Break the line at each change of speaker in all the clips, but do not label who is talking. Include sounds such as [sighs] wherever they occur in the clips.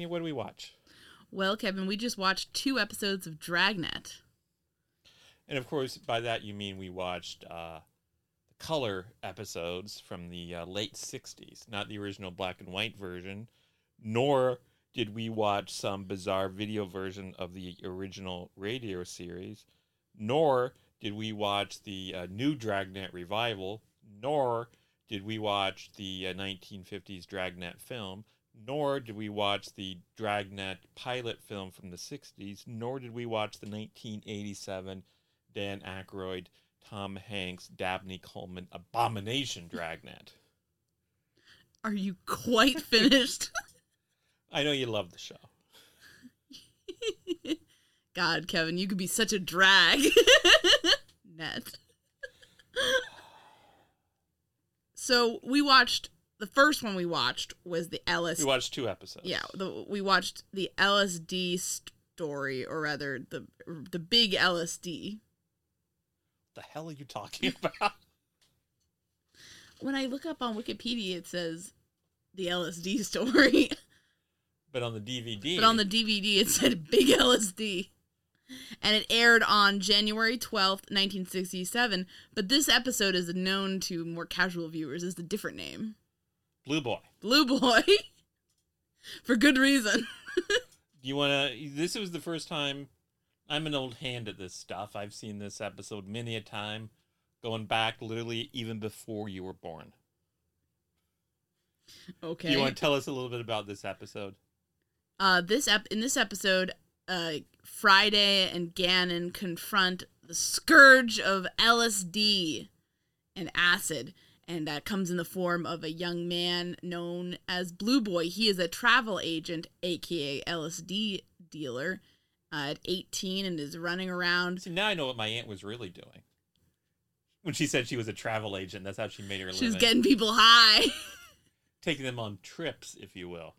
Hey, Áine, what do we watch?
Well, Kevin, we just watched two episodes of Dragnet.
And of course, by that you mean we watched uh, the color episodes from the uh, late 60s, not the original black and white version, nor did we watch some bizarre video version of the original radio series, nor did we watch the uh, new Dragnet revival, nor did we watch the uh, 1950s Dragnet film, nor did we watch the Dragnet pilot film from the 60s, nor did we watch the 1987 Dan Aykroyd, Tom Hanks, Dabney Coleman abomination Dragnet.
Are you quite finished? [laughs] [laughs]
I know you love the show. [laughs]
God, Kevin, you could be such a drag. Net. [sighs] so we watched the first one we watched was the LSD.
We watched two episodes.
Yeah, the, we watched the LSD story, or rather, the the big LSD.
The hell are you talking [laughs] about?
When I look up on Wikipedia, it says the LSD [laughs] story,
but on the DVD.
but on the DVD, it said big LSD. And it aired on January 12th, 1967. But this episode is known to more casual viewers as the different name
Blue Boy.
Blue Boy. [laughs] For good reason. [laughs]
Do you want to? This was the first time. I'm an old hand at this stuff. I've seen this episode many a time, going back literally even before you were born.
Okay.
Do you want to tell us a little bit about this episode?
Uh, this ep- in this episode, uh, Friday and Gannon confront the scourge of LSD and acid, and that comes in the form of a young man known as Blue Boy. He is a travel agent, aka LSD dealer, uh, at 18, and is running around.
See, now I know what my aunt was really doing. When she said she was a travel agent, that's how she made her
She was getting people high. [laughs]
taking them on trips, if you will.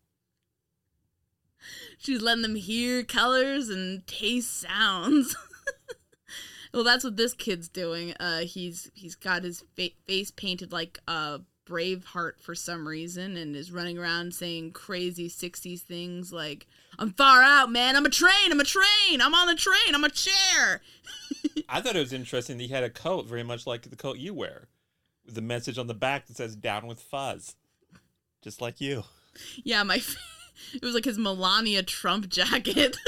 She was letting them hear colors and taste sounds. [laughs] well, that's what this kid's doing. Uh, he's he's got his fa- face painted like a Braveheart for some reason, and is running around saying crazy '60s things like "I'm far out, man. I'm a train. I'm a train. I'm on a train. I'm a chair." [laughs]
I thought it was interesting that he had a coat very much like the coat you wear, with the message on the back that says "Down with Fuzz," just like you.
Yeah, my [laughs] it was like his Melania Trump jacket. [laughs]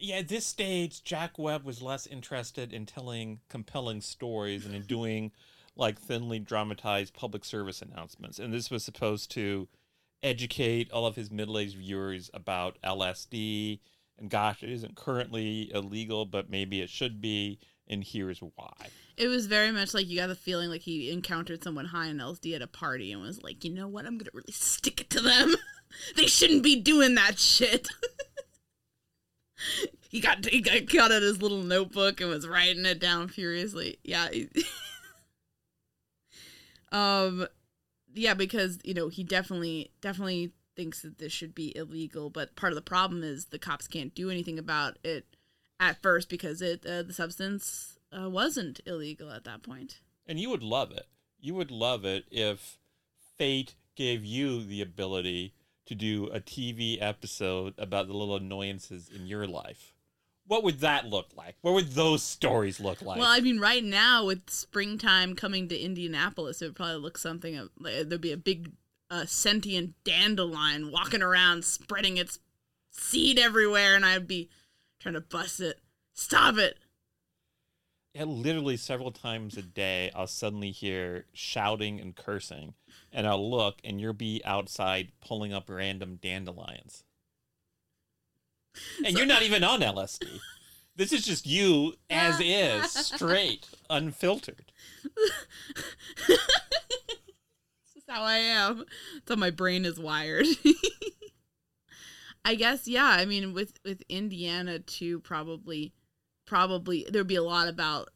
Yeah, at this stage, Jack Webb was less interested in telling compelling stories and in doing like thinly dramatized public service announcements. And this was supposed to educate all of his middle aged viewers about LSD. And gosh, it isn't currently illegal, but maybe it should be. And here's why.
It was very much like you got the feeling like he encountered someone high on LSD at a party and was like, you know what, I'm gonna really stick it to them. [laughs] they shouldn't be doing that shit. [laughs] [laughs] he got he got, got out his little notebook and was writing it down furiously. Yeah. [laughs] um yeah, because, you know, he definitely definitely thinks that this should be illegal, but part of the problem is the cops can't do anything about it at first because it uh, the substance uh, wasn't illegal at that point.
And you would love it. You would love it if fate gave you the ability to do a TV episode about the little annoyances in your life. What would that look like? What would those stories look like?
well, I mean, right now with springtime coming to Indianapolis, it would probably look something of like, there'd be a big uh, sentient dandelion walking around, spreading its seed everywhere, and I'd be trying to bust it. Stop it!
yeah, literally several times a day, I'll suddenly hear shouting and cursing, and I'll look, and you'll be outside pulling up random dandelions. And you're not even on LSD. This is just you as is, straight, [laughs] unfiltered.
This is how I am. That's how my brain is wired. [laughs] I guess yeah. I mean, with with Indiana too, probably, probably there'd be a lot about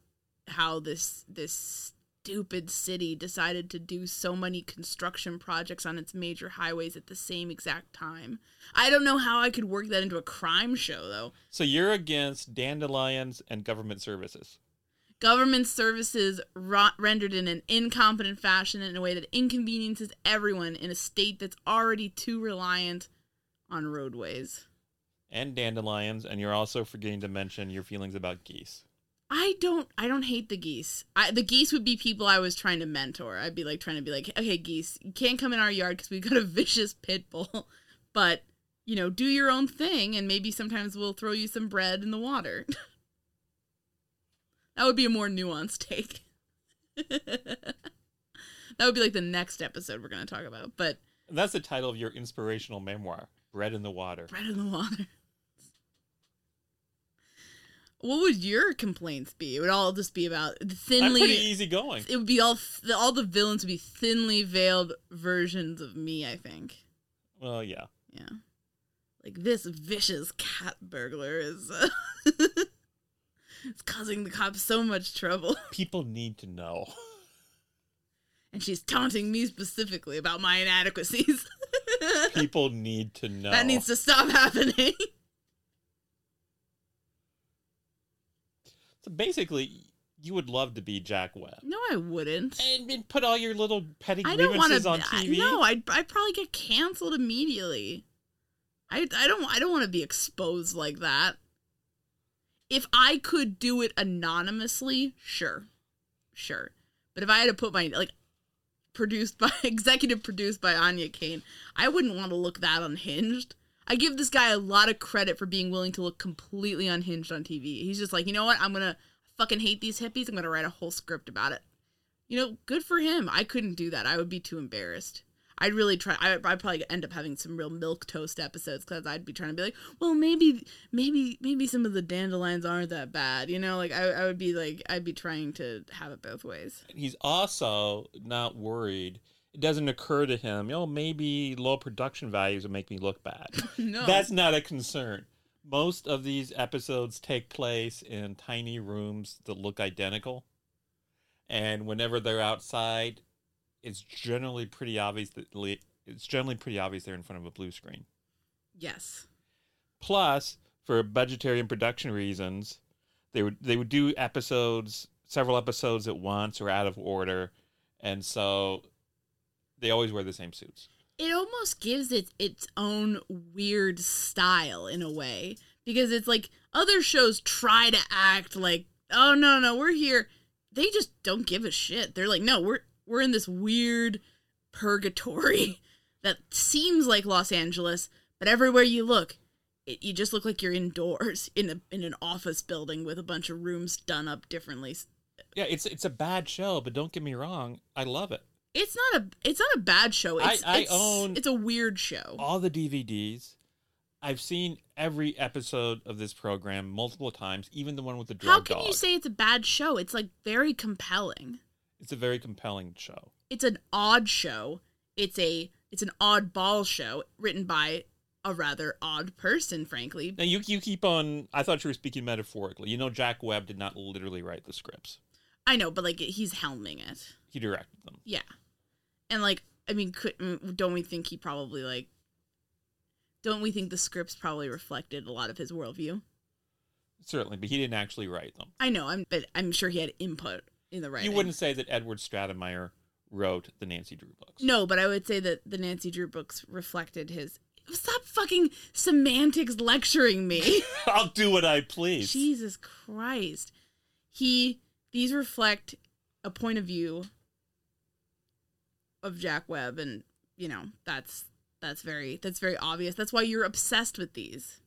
how this this stupid city decided to do so many construction projects on its major highways at the same exact time. I don't know how I could work that into a crime show though.
So you're against dandelions and government services.
government services ro- rendered in an incompetent fashion in a way that inconveniences everyone in a state that's already too reliant on roadways.
and dandelions, and you're also forgetting to mention your feelings about geese.
I don't I don't hate the geese. I, the geese would be people I was trying to mentor. I'd be like trying to be like, "Okay, geese, you can't come in our yard cuz we've got a [laughs] vicious pit bull, but you know, do your own thing and maybe sometimes we'll throw you some bread in the water." [laughs] that would be a more nuanced take. [laughs] that would be like the next episode we're going to talk about. But
And that's the title of your inspirational memoir, Bread in the Water.
bread in the water. What would your complaints be? It would all just be about thinly I'm
pretty easygoing.
It would be all all the villains would be thinly veiled versions of me. I think.
Well, yeah.
Yeah, like this vicious cat burglar is. Uh, [laughs] it's causing the cops so much trouble, [laughs]
People need to know.
and she's taunting me specifically about my inadequacies. [laughs]
People need to know.
That needs to stop happening.
So basically, you would love to be Jack Webb.
no, I wouldn't.
And, and put all your little petty
I don't
grievances
to.
on TV.
No, I'd I'd probably get canceled immediately. I I don't I don't want to be exposed like that. If I could do it anonymously, sure, sure. But if I had to put my like produced by [laughs] executive produced by Áine Kane, I wouldn't want to look that unhinged. I give this guy a lot of credit for being willing to look completely unhinged on TV. He's just like, you know what? I'm gonna fucking hate these hippies. I'm gonna write a whole script about it. You know, good for him. I couldn't do that. I would be too embarrassed. I'd really try. I, I'd probably end up having some real milk toast episodes because I'd be trying to be like, well, maybe, maybe, maybe some of the dandelions aren't that bad. You know, like I, I would be like, I'd be trying to have it both ways.
He's also not worried. It doesn't occur to him, you know, maybe low production values would make me look bad. [laughs]
No,
That's not a concern. Most of these episodes take place in tiny rooms that look identical. And whenever they're outside, it's generally pretty obvious that le- it's generally pretty obvious they're in front of a blue screen.
yes.
Plus, for budgetary and production reasons, they would they would do episodes, several episodes at once or out of order, and so they always wear the same suits.
it almost gives it its own weird style in a way because it's like other shows try to act like oh no no we're here they just don't give a shit they're like no we're we're in this weird purgatory [laughs] that seems like Los Angeles but everywhere you look it, you just look like you're indoors [laughs] in a in an office building with a bunch of rooms done up differently
Yeah, it's it's a bad show, but don't get me wrong, I love it.
It's not a it's not a bad show
I-
it's,
I
it's,
own
it's a weird show
All the DVDs. I've seen every episode of this program multiple times, even the one with the drug
How can
dog.
you say it's a bad show? It's like very compelling.
it's a very compelling show.
It's an odd show. It's a it's an oddball show written by a rather odd person, frankly.
Now you you keep on. I thought you were speaking metaphorically. You know, Jack Webb did not literally write the scripts;
I know, but like he's helming it.
he directed them.
Yeah. And like I mean, could, mm, don't we think he probably like don't we think the scripts probably reflected a lot of his worldview?
Certainly, but he didn't actually write them.
I know, I'm but I'm sure he had input in the writing.
You wouldn't say that Edward Stratemeyer wrote the Nancy Drew books.
No, but I would say that the Nancy Drew books reflected his. Stop fucking semantics lecturing me. [laughs] [laughs]
I'll do what I please.
Jesus Christ. He these reflect a point of view of Jack Webb and you know, that's that's very that's very obvious. That's why you're obsessed with these.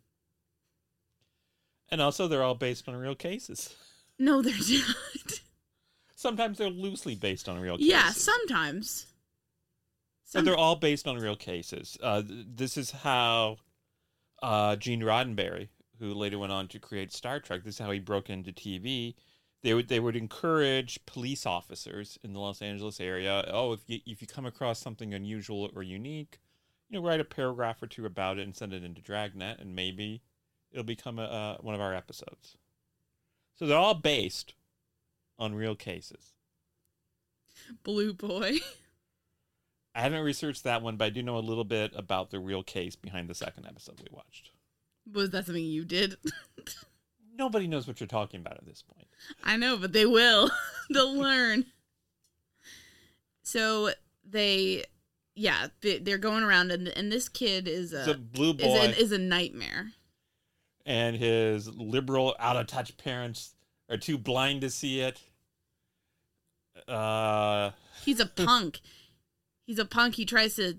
And also, they're all based on real cases.
No, they're [laughs] not.
Sometimes they're loosely based on real cases.
yeah, sometimes.
But they're all based on real cases. Uh, th- this is how uh, Gene Roddenberry, who later went on to create Star Trek, this is how he broke into TV. They would they would encourage police officers in the Los Angeles area. Oh, if you if you come across something unusual or unique, you know, write a paragraph or two about it and send it into Dragnet, and maybe it'll become a, uh, one of our episodes. So they're all based on real cases.
Blue Boy. [laughs]
I haven't researched that one, but I do know a little bit about the real case behind the second episode we watched.
Was that something you did? [laughs]
Nobody knows what you're talking about at this point.
I know, but they will. [laughs] They'll learn. So they, yeah, they, they're going around, and and this kid is a,
a blue
is,
boy
a, is a nightmare.
and his liberal, out of touch parents are too blind to see it. Uh,
He's a [laughs] punk. He's a punk. He tries to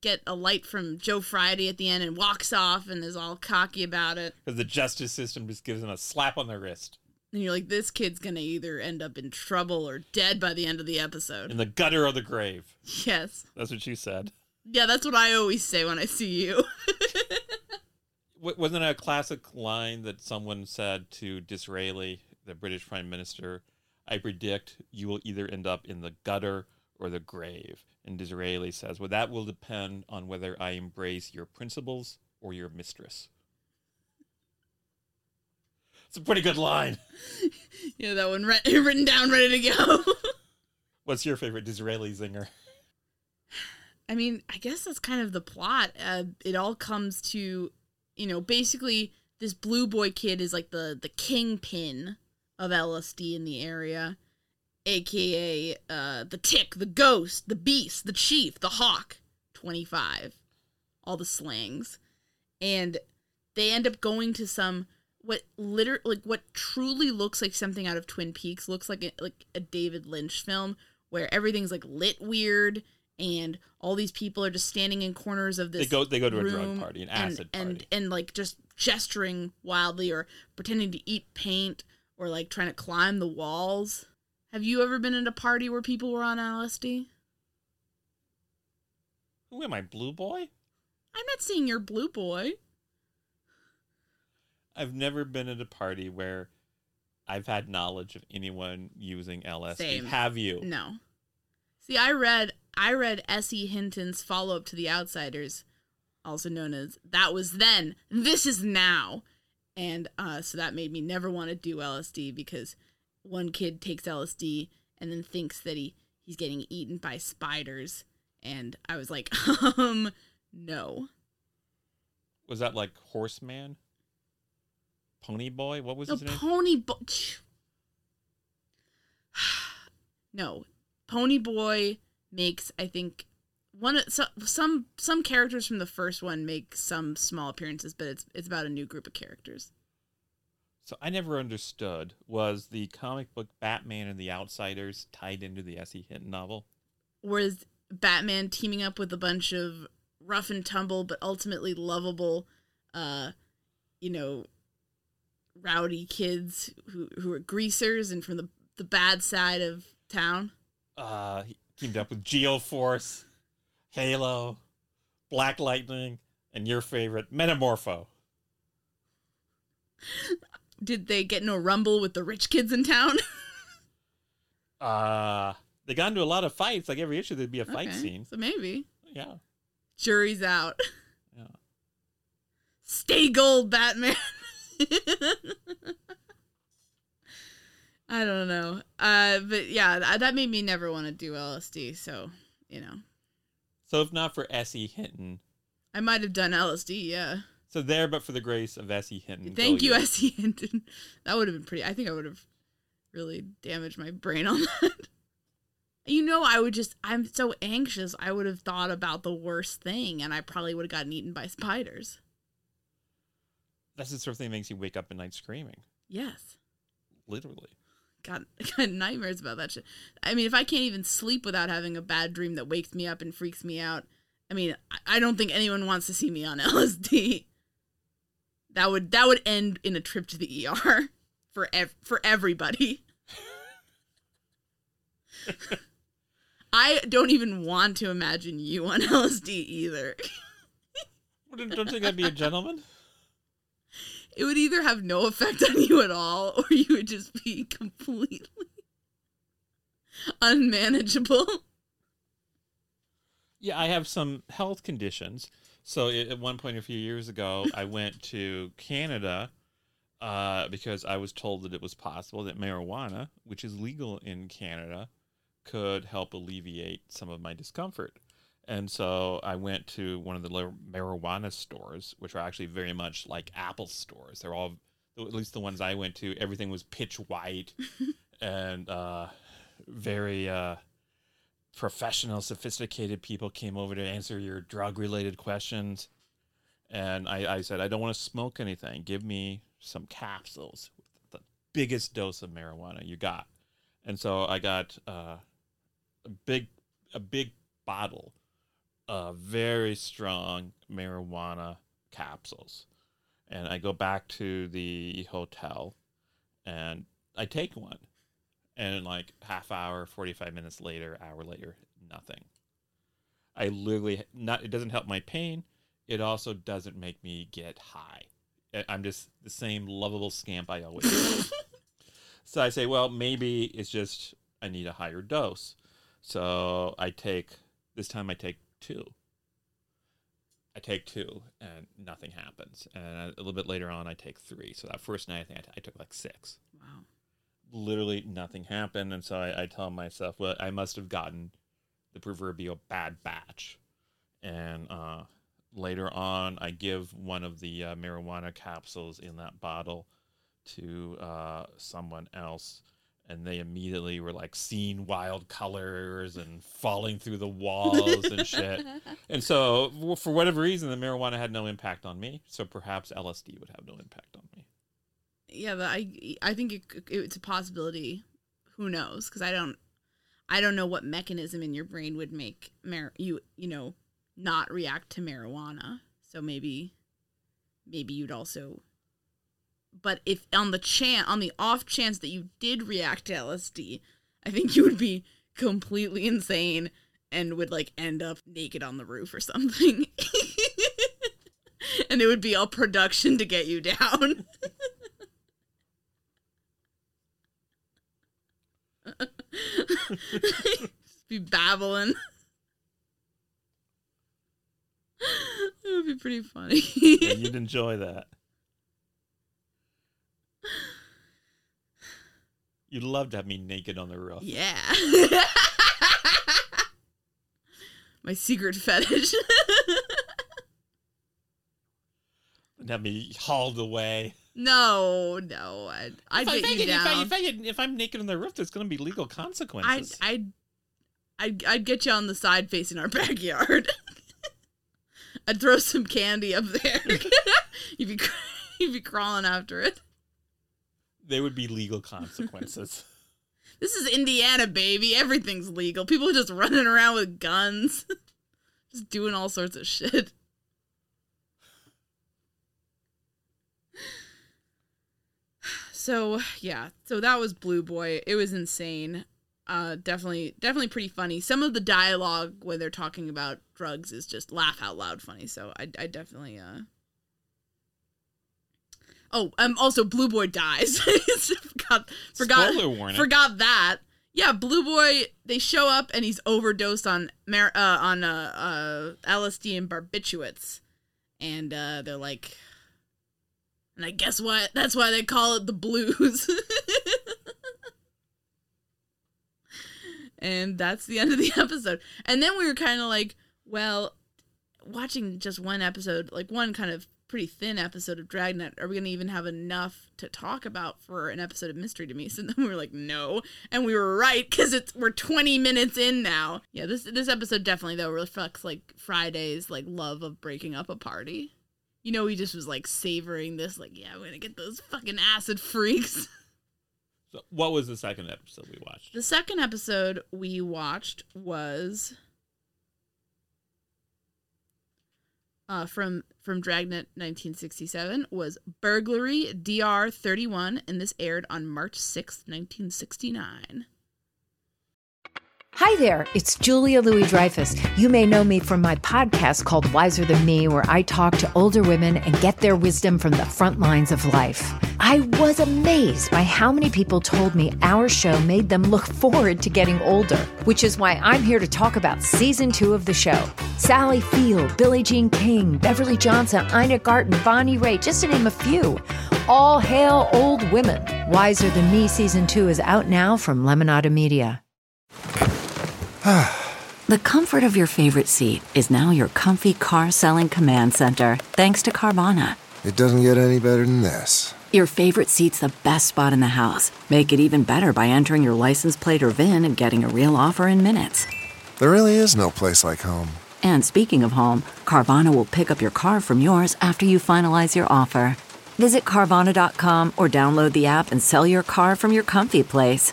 get a light from Joe Friday at the end and walks off and is all cocky about it.
because the justice system just gives him a slap on the wrist
And you're like, this kid's gonna either end up in trouble or dead by the end of the episode.
in the gutter of the grave.
Yes.
That's what you said.
Yeah, that's what I always say when I see you. [laughs]
W- wasn't it a classic line that someone said to Disraeli, the British Prime Minister? I predict you will either end up in the gutter or the grave. And Disraeli says, Well, that will depend on whether I embrace your principles or your mistress. It's a pretty good line. [laughs]
yeah, that one writ- [laughs] written down, ready to go. [laughs]
What's your favorite Disraeli zinger?
I mean, I guess that's kind of the plot. Uh, it all comes to, you know, basically this blue boy kid is like the the kingpin of LSD in the area, aka uh, the tick, the ghost, the beast, the chief, the hawk, twenty five, all the slangs, and they end up going to some what liter like what truly looks like something out of Twin Peaks looks like a, like a David Lynch film where everything's like lit weird and all these people are just standing in corners of this
They go- they go to a drug party, an acid
and,
party.
and and like just gesturing wildly or pretending to eat paint or like trying to climb the walls have you ever been at a party where people were on lsd
Who am I, Blue Boy?
i'm not seeing you're blue boy
I've never been at a party where I've had knowledge of anyone using LSD.
Same.
Have you?
No. See, I read I read S.E. Hinton's follow up to The Outsiders, also known as That Was Then, This Is Now. And uh, so that made me never want to do LSD because one kid takes LSD and then thinks that he, he's getting eaten by spiders. And I was like, [laughs] um, no.
Was that like Horseman? Pony Boy? What was
No,
his name?
Pony Boy. [sighs] no, Pony Boy makes I think one of so, some some characters from the first one make some small appearances, but it's it's about a new group of characters.
So I never understood. Was the comic book Batman and the Outsiders tied into the S.E. Hinton novel?
Whereas Batman teaming up with a bunch of rough and tumble but ultimately lovable, uh, you know, rowdy kids who who are greasers and from the the bad side of town.
Uh, he teamed up with Geo Force, Halo, Black Lightning, and your favorite, Metamorpho.
Did they get in a rumble with the rich kids in town? [laughs]
Uh, they got into a lot of fights. Like every issue, there'd be a fight
Okay,
scene.
So maybe.
Yeah.
Jury's out.
Yeah. [laughs]
Stay gold, Batman. [laughs] [laughs] I don't know. Uh, but yeah, that made me never want to do LSD. So, you know,
So if not for S.E. Hinton,
I might have done LSD. Yeah.
so there, but for the grace of S.E. Hinton.
Thank
go
you, S.E. Hinton. [laughs] That would have been pretty. I think I would have really damaged my brain on [laughs] that. You know, I would just, I'm so anxious. I would have thought about the worst thing and I probably would have gotten eaten by spiders.
That's the sort of thing that makes you wake up at night screaming.
Yes.
Literally.
got [laughs] got nightmares about that shit. I mean, if I can't even sleep without having a bad dream that wakes me up and freaks me out, I mean, I- don't think anyone wants to see me on [laughs] LSD. That would that would end in a trip to the ER [laughs] for ev- for everybody. I don't even want to imagine you on LSD either.
Don't don't you think I'd be a gentleman?
It would either have no effect [laughs] on you at all, or you would just be completely [laughs] unmanageable.
Yeah, I have some health conditions. So at one point a few years ago, I [laughs] went to Canada uh, because I was told that it was possible that marijuana, which is legal in Canada, could help alleviate some of my discomfort. And so I went to one of the marijuana stores, which are actually very much like Apple stores. They're all, at least the ones I went to, everything was pitch white [laughs] and uh, very. Uh, professional, sophisticated people came over to answer your drug related questions. And I, I said, I don't want to smoke anything. Give me some capsules, the biggest dose of marijuana you got. And so I got uh, a big, a big bottle of very strong marijuana capsules. And I go back to the hotel and I take one. And like half hour 45 minutes later hour later nothing. I literally not it doesn't help my pain. It also doesn't make me get high. I'm just the same lovable scamp i always [laughs] so i say well maybe it's just i need a higher dose. So i take this time i take two. I take two and nothing happens. And a little bit later on i take three. So that first night i think i, t- I took like six.
Wow.
literally nothing happened. And so I, I tell myself well i must have gotten the proverbial bad batch. And uh, later on i give one of the uh, marijuana capsules in that bottle to uh, someone else and they immediately were like seeing wild colors and falling through the walls and shit [laughs] and so for whatever reason the marijuana had no impact on me so perhaps lsd would have no impact on me
yeah, but I I think it, it's a possibility. Who knows? Because I don't. I don't know what mechanism in your brain would make mar- you you know not react to marijuana. So maybe maybe you'd also but if on the chance on the off chance that you did react to LSD, I think you would be completely insane and would like end up naked on the roof or something. [laughs] and it would be all production to get you down. [laughs] Be babbling. [laughs] It would be pretty funny.
Yeah, you'd enjoy that. You'd love to have me naked on the roof.
Yeah. [laughs] My secret fetish.
And have me hauled away.
no, no. I'd, I'd
if, I,
get you down.
if, I, if, I, if I'm naked on the roof, there's going to be legal
I'd,
consequences.
I'd, I'd, I'd get you on the side facing our [laughs] backyard. I'd throw some candy up there. [laughs] you'd be, you'd be crawling after it.
There would be legal consequences. [laughs]
This is Indiana, baby. Everything's legal. People are just running around with guns, [laughs] just doing all sorts of shit. [sighs] So yeah, so that was Blue Boy. It was insane. Uh, definitely, definitely pretty funny. Some of the dialogue when they're talking about drugs is just laugh out loud funny. So I, I definitely uh. Oh, um, also Blue Boy dies. [laughs] forgot, forgot,
Spoiler warning.
forgot that. Yeah, Blue Boy. They show up and he's overdosed on mar- uh, on uh, uh, LSD and barbiturates, and uh, they're like, and I guess what? That's why they call it the blues. [laughs] and that's the end of the [laughs] episode. And then we were kind of like, well, watching just one episode, like one kind of pretty thin episode of Dragnet, are we going to even have enough to talk about for an episode of Mystery to Me? [laughs] So then we were like, no. And we were right because it's we're 20 minutes in now. Yeah, this this episode definitely though reflects like Friday's like love of breaking up a party. You know, he just was like savoring this, like, yeah, we're gonna get those fucking acid freaks. [laughs]
so what was the second episode we watched?
The second episode we watched was uh, from from Dragnet 1967 was Burglary DR 31, and this aired on March 6, 1969.
Hi there, it's Julia Louis Dreyfus. You may know me from my podcast called Wiser Than Me, where I talk to older women and get their wisdom from the front lines of life. I was amazed by how many people told me our show made them look forward to getting older, which is why I'm here to talk about season two of the show. Sally Field, Billie Jean King, Beverly Johnson, Ina Garten, Bonnie Raitt, just to name a few. All hail old women. Wiser Than Me season two is out now from Lemonada Media. [sighs]
The comfort of your favorite seat is now your comfy car selling command center, thanks to Carvana.
It doesn't get any better than this.
Your favorite seat's the best spot in the house. Make it even better by entering your license plate or VIN and getting a real offer in minutes.
There really is no place like home.
And speaking of home, Carvana will pick up your car from yours after you finalize your offer. Visit Carvana.com or download the app and sell your car from your comfy place.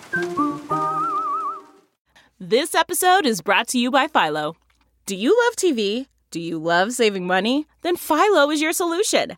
This episode is brought to you by Philo. Do you love TV? Do you love saving money? Then Philo is your solution.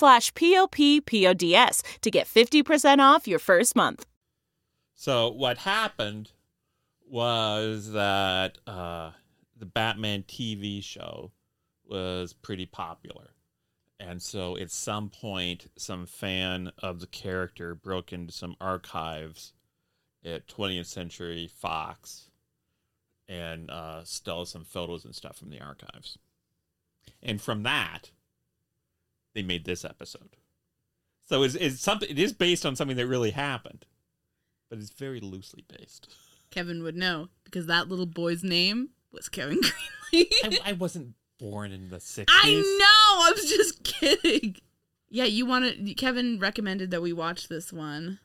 slash p-o-p-p-o-d-s to get 50% off your first month.
So what happened was that uh, the Batman TV show was pretty popular. And so at some point, some fan of the character broke into some archives at 20th Century Fox and uh, stole some photos and stuff from the archives. And from that, they made this episode. So it's, it's something. It is based on something that really happened, but it's very loosely based.
Kevin would know because that little boy's name was Kevin [laughs] Greenlee.
I, I wasn't born in the 60s.
I know. I was just kidding. Yeah, you want to. Kevin recommended that we watch this one.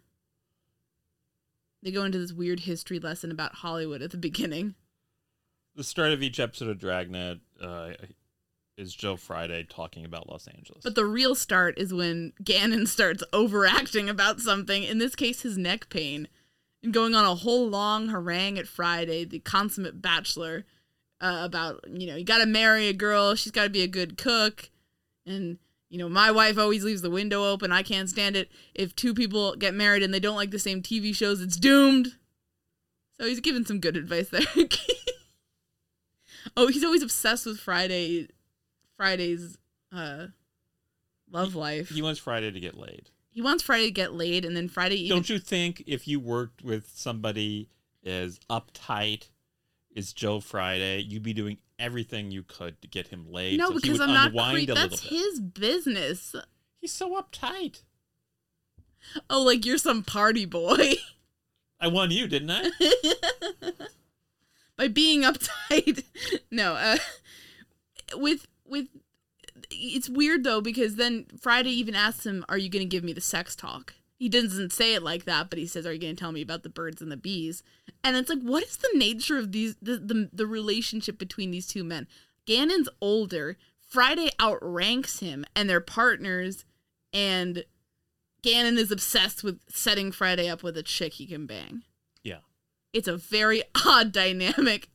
They go into this weird history lesson about Hollywood at the beginning.
The start of each episode of Dragnet uh, is Joe Friday talking about Los Angeles.
But the real start is when Gannon [laughs] starts overacting about something, in this case, his neck pain, and going on a whole long harangue at Friday, the consummate bachelor, uh, about, you know, you got to marry a girl, she's got to be a good cook, and you know, my wife always leaves the window open. I can't stand it. If two people get married and they don't like the same TV shows, it's doomed. So he's giving some good advice there. [laughs] oh, he's always obsessed with Friday Friday's uh love life.
he wants Friday to get laid.
He wants Friday to get laid and then Friday even
Don't you think if you worked with somebody as uptight as Joe Friday, you'd be doing everything you could to get him laid?
No,
so he
because
would
I'm not cre- that's his business.
He's so uptight.
Oh, like you're some party boy.
I won you, didn't I? [laughs]
by being uptight. [laughs] no, uh, with with it's weird though because then Friday even asks him, "Are you going to give me the sex talk?" He doesn't say it like that, but he says, "Are you going to tell me about the birds and the bees?" And it's like, what is the nature of these the the, the relationship between these two men? Gannon's older. Friday outranks him, and they're partners. And Gannon is obsessed with setting Friday up with a chick he can bang.
Yeah.
It's a very [laughs] odd dynamic,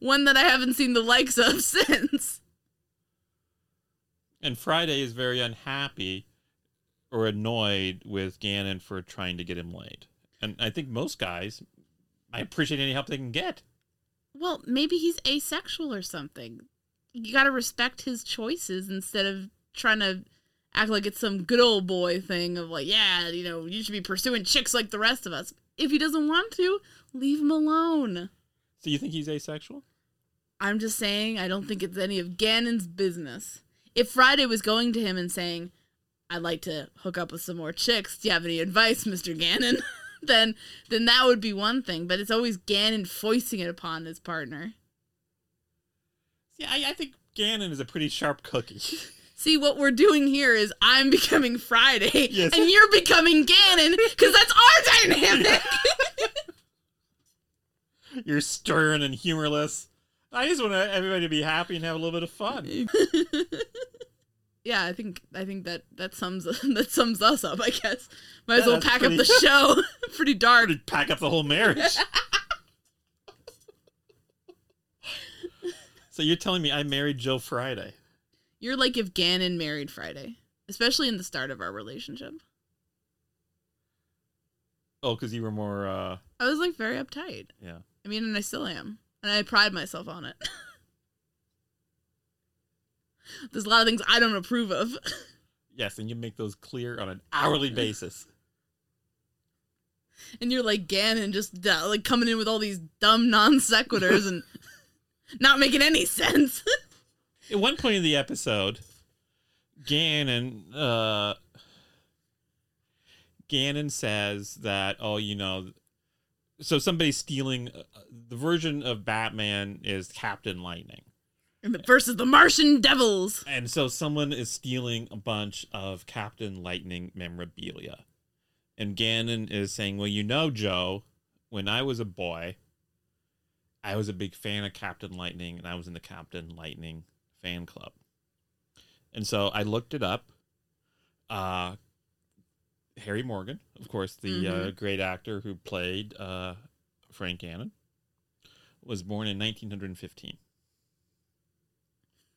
one that I haven't seen the likes of [laughs] since.
And Friday is very unhappy or annoyed with Gannon for trying to get him laid. And I think most guys, I appreciate any help they can get.
Well, maybe he's asexual or something. You got to respect his choices instead of trying to act like it's some good old boy thing of like, yeah, you know, you should be pursuing chicks like the rest of us. If he doesn't want to, leave him alone.
So you think he's asexual?
I'm just saying, I don't think it's any of Gannon's business. If Friday was going to him and saying, I'd like to hook up with some more chicks, do you have any advice, Mr. Gannon? [laughs] then then that would be one thing. But it's always Gannon foisting it upon his partner.
Yeah, I, I think Gannon is a pretty sharp cookie. [laughs]
See, what we're doing here is I'm becoming Friday [laughs]
Yes.
and you're becoming Gannon because that's our dynamic.
You're stern and humorless. I just want everybody to be happy and have a little bit of fun. [laughs]
yeah, I think I think that that sums [laughs] that sums us up. I guess might as well
that's
pack up the [laughs] show. pretty dark.
Pack up the whole marriage. so you're telling me I married Joe Friday?
You're like if Gannon married Friday, especially in the start of our relationship.
Oh, because you were more. uh
I was like very uptight.
Yeah.
I mean, and I still am, and I pride myself on it. [laughs] There's a lot of things I don't approve of.
Yes, and you make those clear on an hourly basis. [laughs]
and you're like Gannon, just uh, like coming in with all these dumb non sequiturs and [laughs] not making any sense.
At one point in the episode, Gannon, uh, Gannon says that, oh, you know, so somebody's stealing. Uh, the version of Batman is Captain Lightning.
and the versus the Martian Devils.
And so someone is stealing a bunch of Captain Lightning memorabilia. And Gannon is saying, Well, you know, Joe, when I was a boy, I was a big fan of Captain Lightning and I was in the Captain Lightning fan club. And so I looked it up. Uh, Harry Morgan, of course, the uh,
Mhm.
great actor who played uh, Frank Gannon, was born in 1915.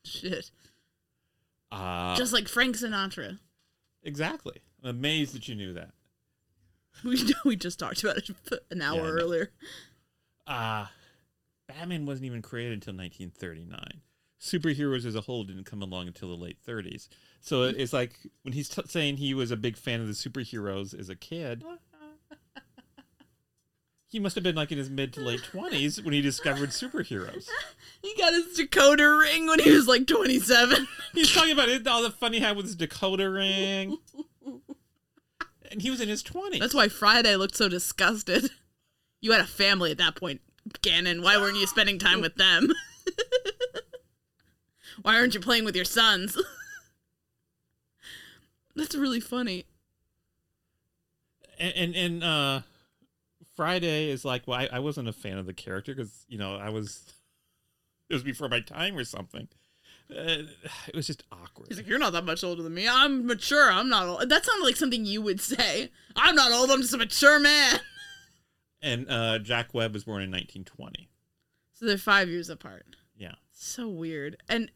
Shit.
Uh,
Just like Frank Sinatra.
Exactly. I'm amazed that you knew that. [laughs]
We we just talked about it an hour
Yeah,
earlier.
Uh Batman wasn't even created until 1939. Superheroes as a whole didn't come along until the late 30s. So it's like when he's t- saying he was a big fan of the superheroes as a kid, He must have been like in his mid to late twenties when he discovered superheroes. [laughs]
He got his Dakota ring when he was like 27. [laughs]
He's talking about it, all the fun he had with his Dakota ring. And he was in his twenties.
That's why Friday looked so disgusted. You had a family at that point, Gannon. Why weren't you spending time with them? [laughs] why aren't you playing with your sons? That's really funny.
and and, and uh Friday is like, well, I, I wasn't a fan of the character because you know I was [laughs] it was before my time or something. Uh, it was just awkward.
He's like, You're not that much older than me. I'm mature. I'm not old. That sounded like something you would say. I'm not old. I'm just a mature man. [laughs]
And uh, Jack Webb was born in 1920.
So they're five years apart.
Yeah.
So weird. And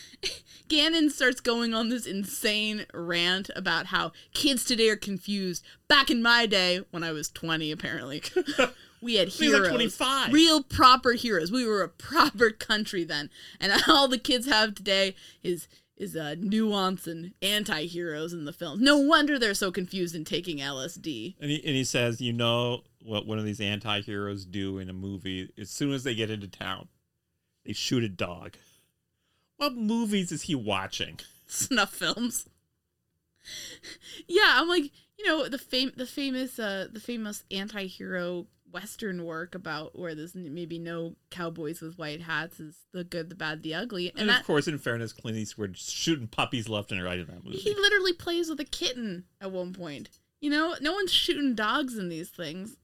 [laughs] Gannon starts going on this insane rant about how kids today are confused. Back in my day, when I was 20, apparently, [laughs] we had
He was like
heroes.
25.
Real proper heroes. We were a proper country then. And [laughs] all the kids have today is is uh, nuance and anti-heroes in the films. No wonder they're so confused in taking LSD.
And he, and he says, you know what one of these anti-heroes do in a movie? As soon as they get into town, they shoot a dog. What movies is he watching? [laughs]
snuff films. yeah, I'm like, you know, the fam- the famous uh the famous anti-hero western work about where there's maybe no cowboys with white hats is the good, the bad, the ugly. And,
And,
that
of course, in fairness, Clint Eastwood shooting puppies left and right in that movie.
he literally plays with a kitten at one point. You know, no one's shooting dogs in these things.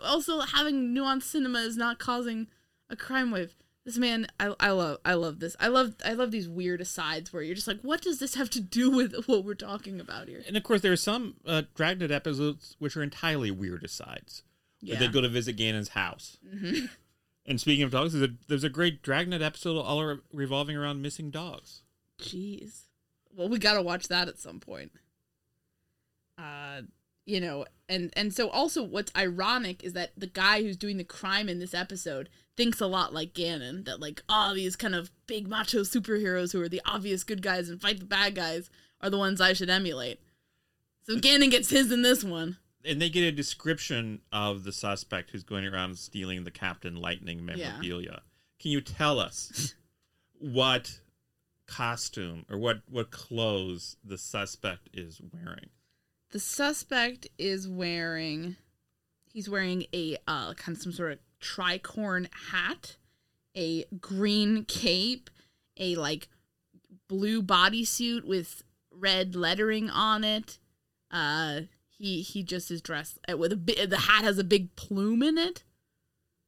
Also, having nuanced cinema is not causing a crime wave. This man, I, I love, I love this. I love, I love these weird asides where you're just like, what does this have to do with [laughs] what we're talking about here?
And of course, there are some uh, Dragnet episodes which are entirely weird asides. Like they go to visit Gannon's house.
Mhm. [laughs]
And speaking of dogs, there's a, there's a great Dragnet episode all re- revolving around missing dogs.
Jeez. Well, we got to watch that at some point. Uh, you know, and and so also what's ironic is that the guy who's doing the crime in this episode thinks a lot like Gannon that like oh these kind of big macho superheroes who are the obvious good guys and fight the bad guys are the ones I should emulate. So Gannon gets his in this one.
And they get a description of the suspect who's going around stealing the Captain Lightning memorabilia. Can you tell us [laughs] what costume or what, what clothes the suspect is wearing?
The suspect is wearing he's wearing a uh kind of some sort of tricorn hat, a green cape, a like blue bodysuit with red lettering on it. Uh he he just is dressed uh, with a the hat has a big plume in it.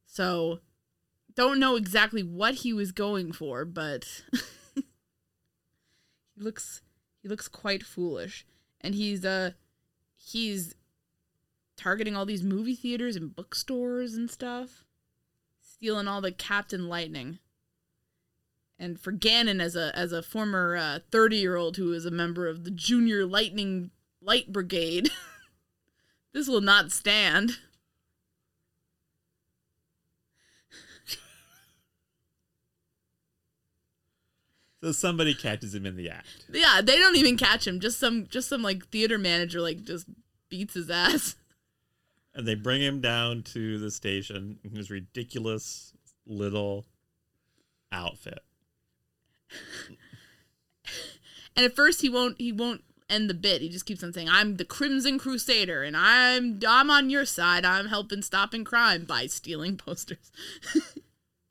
So don't know exactly what he was going for, but [laughs] he looks he looks quite foolish and he's uh he's targeting all these movie theaters and bookstores and stuff stealing all the captain lightning. And for Gannon as a as a former uh, 30 year old who is a member of the junior lightning light brigade [laughs] this will not stand. [laughs]
So somebody catches him in the act.
yeah they don't even catch him. Just some just some like theater manager like just beats his ass
And they bring him down to the station in his ridiculous little outfit.
And at first he won't he won't end the bit. He just keeps on saying, "I'm the Crimson Crusader and I'm I'm on your side. I'm helping stopping crime by stealing posters." [laughs]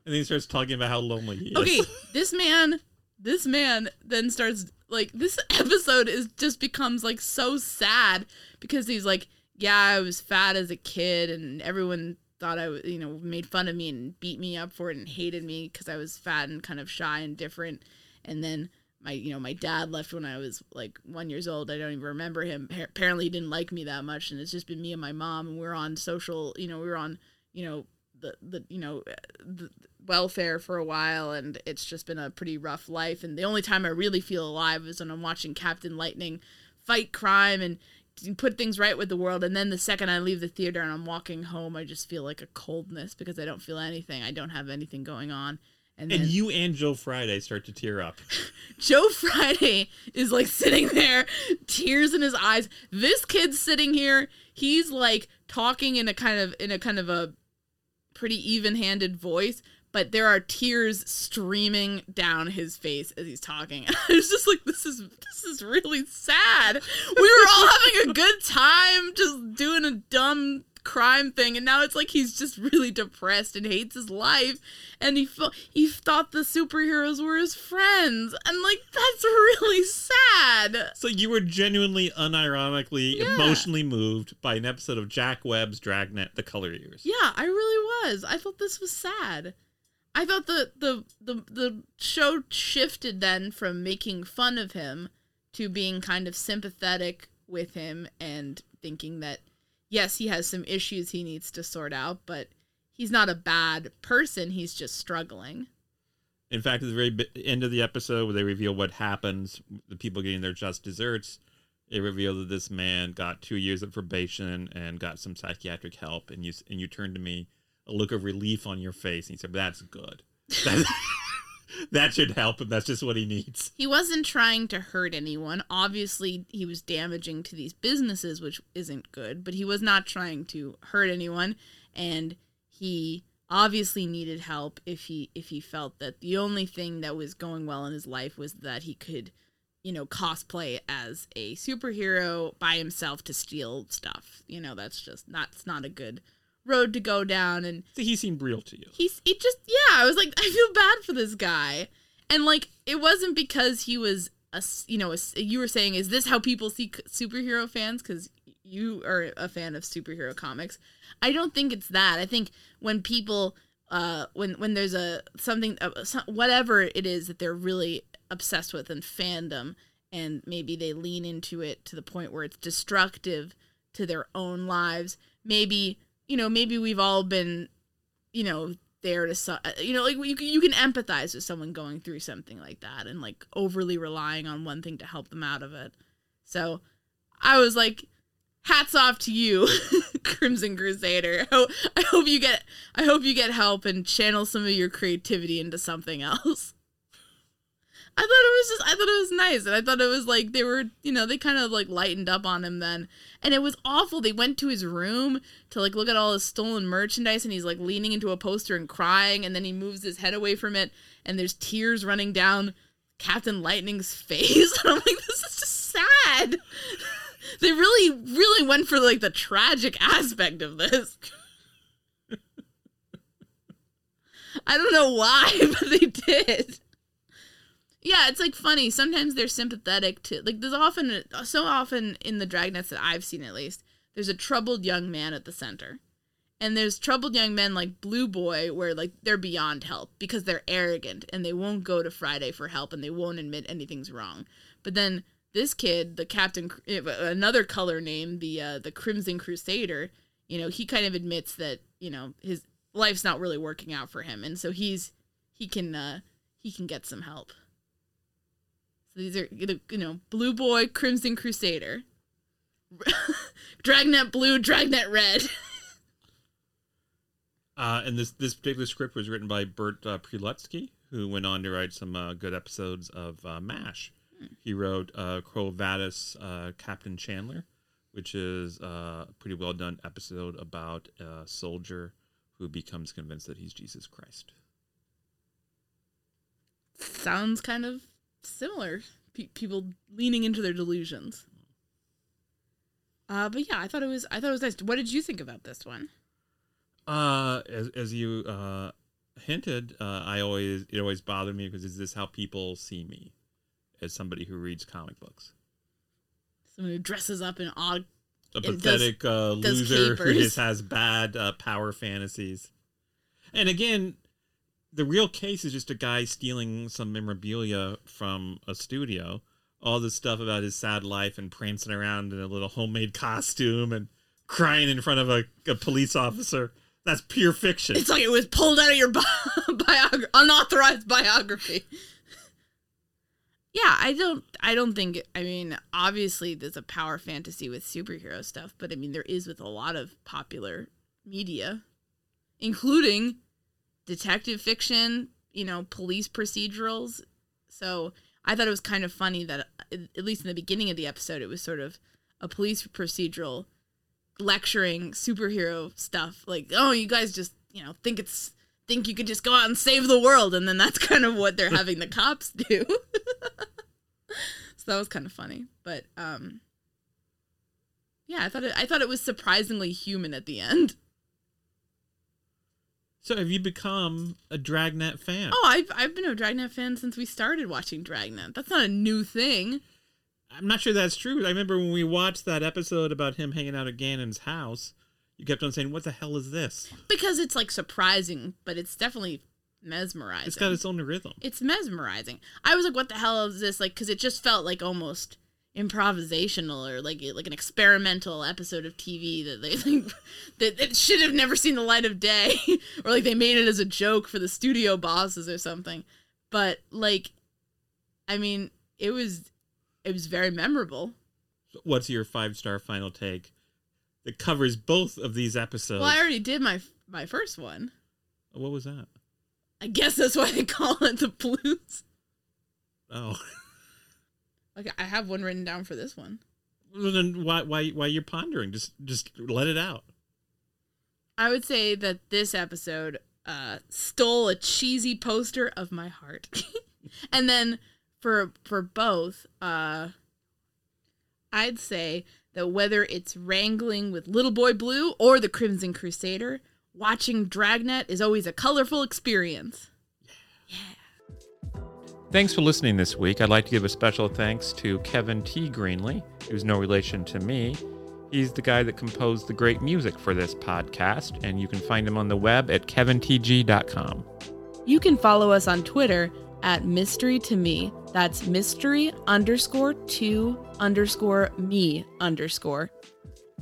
And then he starts talking about how lonely he is.
okay, [laughs] this man this man then starts like this [laughs] episode is just becomes like so sad because he's like, "Yeah, I was fat as a kid and everyone thought I was, you know, made fun of me and beat me up for it and hated me because I was fat and kind of shy and different." And then my you know my dad left when I was like one years old. I don't even remember him. Pa- Apparently, he didn't like me that much, and it's just been me and my mom. And we are on social, you know, we were on you know the the you know uh, the welfare for a while, and it's just been a pretty rough life. And the only time I really feel alive is when I'm watching Captain Lightning fight crime and put things right with the world. And then the second I leave the theater and I'm walking home, I just feel like a coldness because I don't feel anything. I don't have anything going on. And,
And
then
you and Joe Friday start to tear up. [laughs]
Joe Friday is like sitting there, tears in his eyes. This kid's sitting here, he's like talking in a kind of in a kind of a pretty even-handed voice, but there are tears streaming down his face as he's talking. [laughs] I was just like, this is this is really sad. We were all [laughs] having a good time just doing a dumb crime thing and now it's like he's just really depressed and hates his life and he felt he thought the superheroes were his friends and like that's really sad
So you were genuinely, unironically,
Yeah.
emotionally moved by an episode of Jack Webb's Dragnet: The Color Years.
yeah i really was i thought this was sad i thought the the the, the show shifted then from making fun of him to being kind of sympathetic with him and thinking that yes he has some issues he needs to sort out but he's not a bad person he's just struggling
In fact, at the very end of the episode, where they reveal what happens, the people getting their just desserts, it revealed that this man got two years of probation and got some psychiatric help. And you and you turned to me, a look of relief on your face, and he said, "That's good. [laughs] That, should help him. That's just what he needs."
He wasn't trying to hurt anyone. Obviously, he was damaging to these businesses, which isn't good, but he was not trying to hurt anyone and he obviously needed help if he if he felt that the only thing that was going well in his life was that he could, you know, cosplay as a superhero by himself to steal stuff. You know, that's just not not a good road to go down and
he seemed real to you.
he's it just yeah i was like [laughs] i feel bad for this guy. And like it wasn't because he was a you know a you were saying is this how people see superhero fans? Because you are a fan of superhero comics. I don't think it's that. I think when people uh when when there's a something uh, some, whatever it is that they're really obsessed with and fandom and maybe they lean into it to the point where it's destructive to their own lives maybe you know maybe we've all been you know there to su- uh, you know like you can, you can empathize with someone going through something like that and like overly relying on one thing to help them out of it. So i was like hats off to you [laughs] crimson crusader. I hope you get i hope you get help and channel some of your creativity into something else I thought it was just I thought it was nice and I thought it was like they were you know they kind of like lightened up on him then. And it was awful they went to his room to like look at all his stolen merchandise and he's like leaning into a poster and crying and then he moves his head away from it and there's tears running down Captain Lightning's [laughs] face. And I'm like this is just sad. [laughs] They really really went for like the tragic aspect of this. [laughs] I don't know why but they did yeah, it's like funny. Sometimes they're sympathetic to like there's often so often in the dragnets that I've seen at least, there's a troubled young man at the center. And there's troubled young men like Blue Boy where like they're beyond help because they're arrogant and they won't go to Friday for help and they won't admit anything's wrong. But then this kid, the captain eh, another color name, the uh the Crimson Crusader, you know, he kind of admits that, you know, his life's not really working out for him and so he's he can uh he can get some help. So these are you know Blue Boy, Crimson Crusader, [laughs] Dragnet Blue, Dragnet Red. [laughs]
Uh, and this this particular script was written by Burt uh, Prelutsky, who went on to write some uh, good episodes of uh, MASH. He wrote uh, Quo Vadis, uh, Captain Chandler, which is uh, a pretty well done episode about a soldier who becomes convinced that he's Jesus Christ.
Sounds kind of similar. Pe- people leaning into their delusions. Uh, but yeah, I thought it was I thought it was nice. What did you think about this one?
Uh, as as you uh, hinted, uh, I always it always bothered me because is this how people see me as somebody who reads comic books?
Someone who dresses up in odd
a
and does-
pathetic uh, loser who just has bad uh, power fantasies. And again, the real case is just a guy stealing some memorabilia from a studio. All this stuff about his sad life and prancing around in a little homemade costume and crying in front of a, a police officer. That's pure fiction.
It's like it was pulled out of your [laughs] bi- unauthorized biography. yeah, I don't I don't think I mean, obviously there's a power fantasy with superhero stuff, but I mean there is with a lot of popular media, including detective fiction, you know, police procedurals. So I thought it was kind of funny that, at least in the beginning of the episode, it was sort of a police procedural lecturing superhero stuff. Like, oh, you guys just, you know, think it's think you could just go out and save the world, and then that's [laughs] kind of what they're [laughs] having the cops do. [laughs] so that was kind of funny, but um, yeah, I thought it, I thought it was surprisingly human at the end.
So have you become a Dragnet fan?
Oh, I've I've been a Dragnet fan since we started watching Dragnet. That's not a new thing.
I'm not sure that's true. I remember when we watched that episode about him hanging out at Gannon's house, you kept on saying, "What the hell is this?"
Because it's like surprising, but it's definitely mesmerizing.
It's got its own rhythm.
It's mesmerizing. I was like, "What the hell is this?" Like, because it just felt like almost improvisational or like like an experimental episode of TV that they [laughs] think that it should have never seen the light of day, [laughs] or like they made it as a joke for the studio bosses or something. But like, I mean, it was it was very memorable.
What's your five star final take that covers both of these episodes?
Well, I already did my my first one.
What was that?
I guess that's why they call it the blues.
Oh. [laughs]
Okay, I have one written down for this one.
Well, then why why why you're pondering? Just just let it out.
I would say that this episode uh, stole a cheesy poster of my heart, [laughs] and then for for both, uh, I'd say that whether it's wrangling with Little Boy Blue or the Crimson Crusader, watching Dragnet is always a colorful experience.
Thanks for listening this week. I'd like to give a special thanks to Kevin T. Greenley, who's no relation to me. He's the guy that composed the great music for this podcast, and you can find him on the web at kevintg.com.
You can follow us on Twitter at mystery to me. That's mystery underscore to underscore me underscore.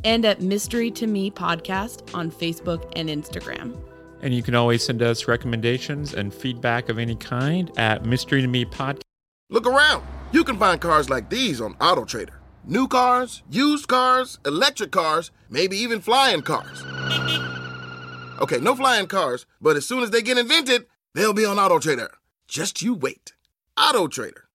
And at mystery to me podcast on Facebook and Instagram.
And you can always send us recommendations and feedback of any kind at Mystery to Me Podcast.
Look around. You can find cars like these on AutoTrader. New cars, used cars, electric cars, maybe even flying cars. Okay, no flying cars, but as soon as they get invented, they'll be on AutoTrader. Just you wait. AutoTrader.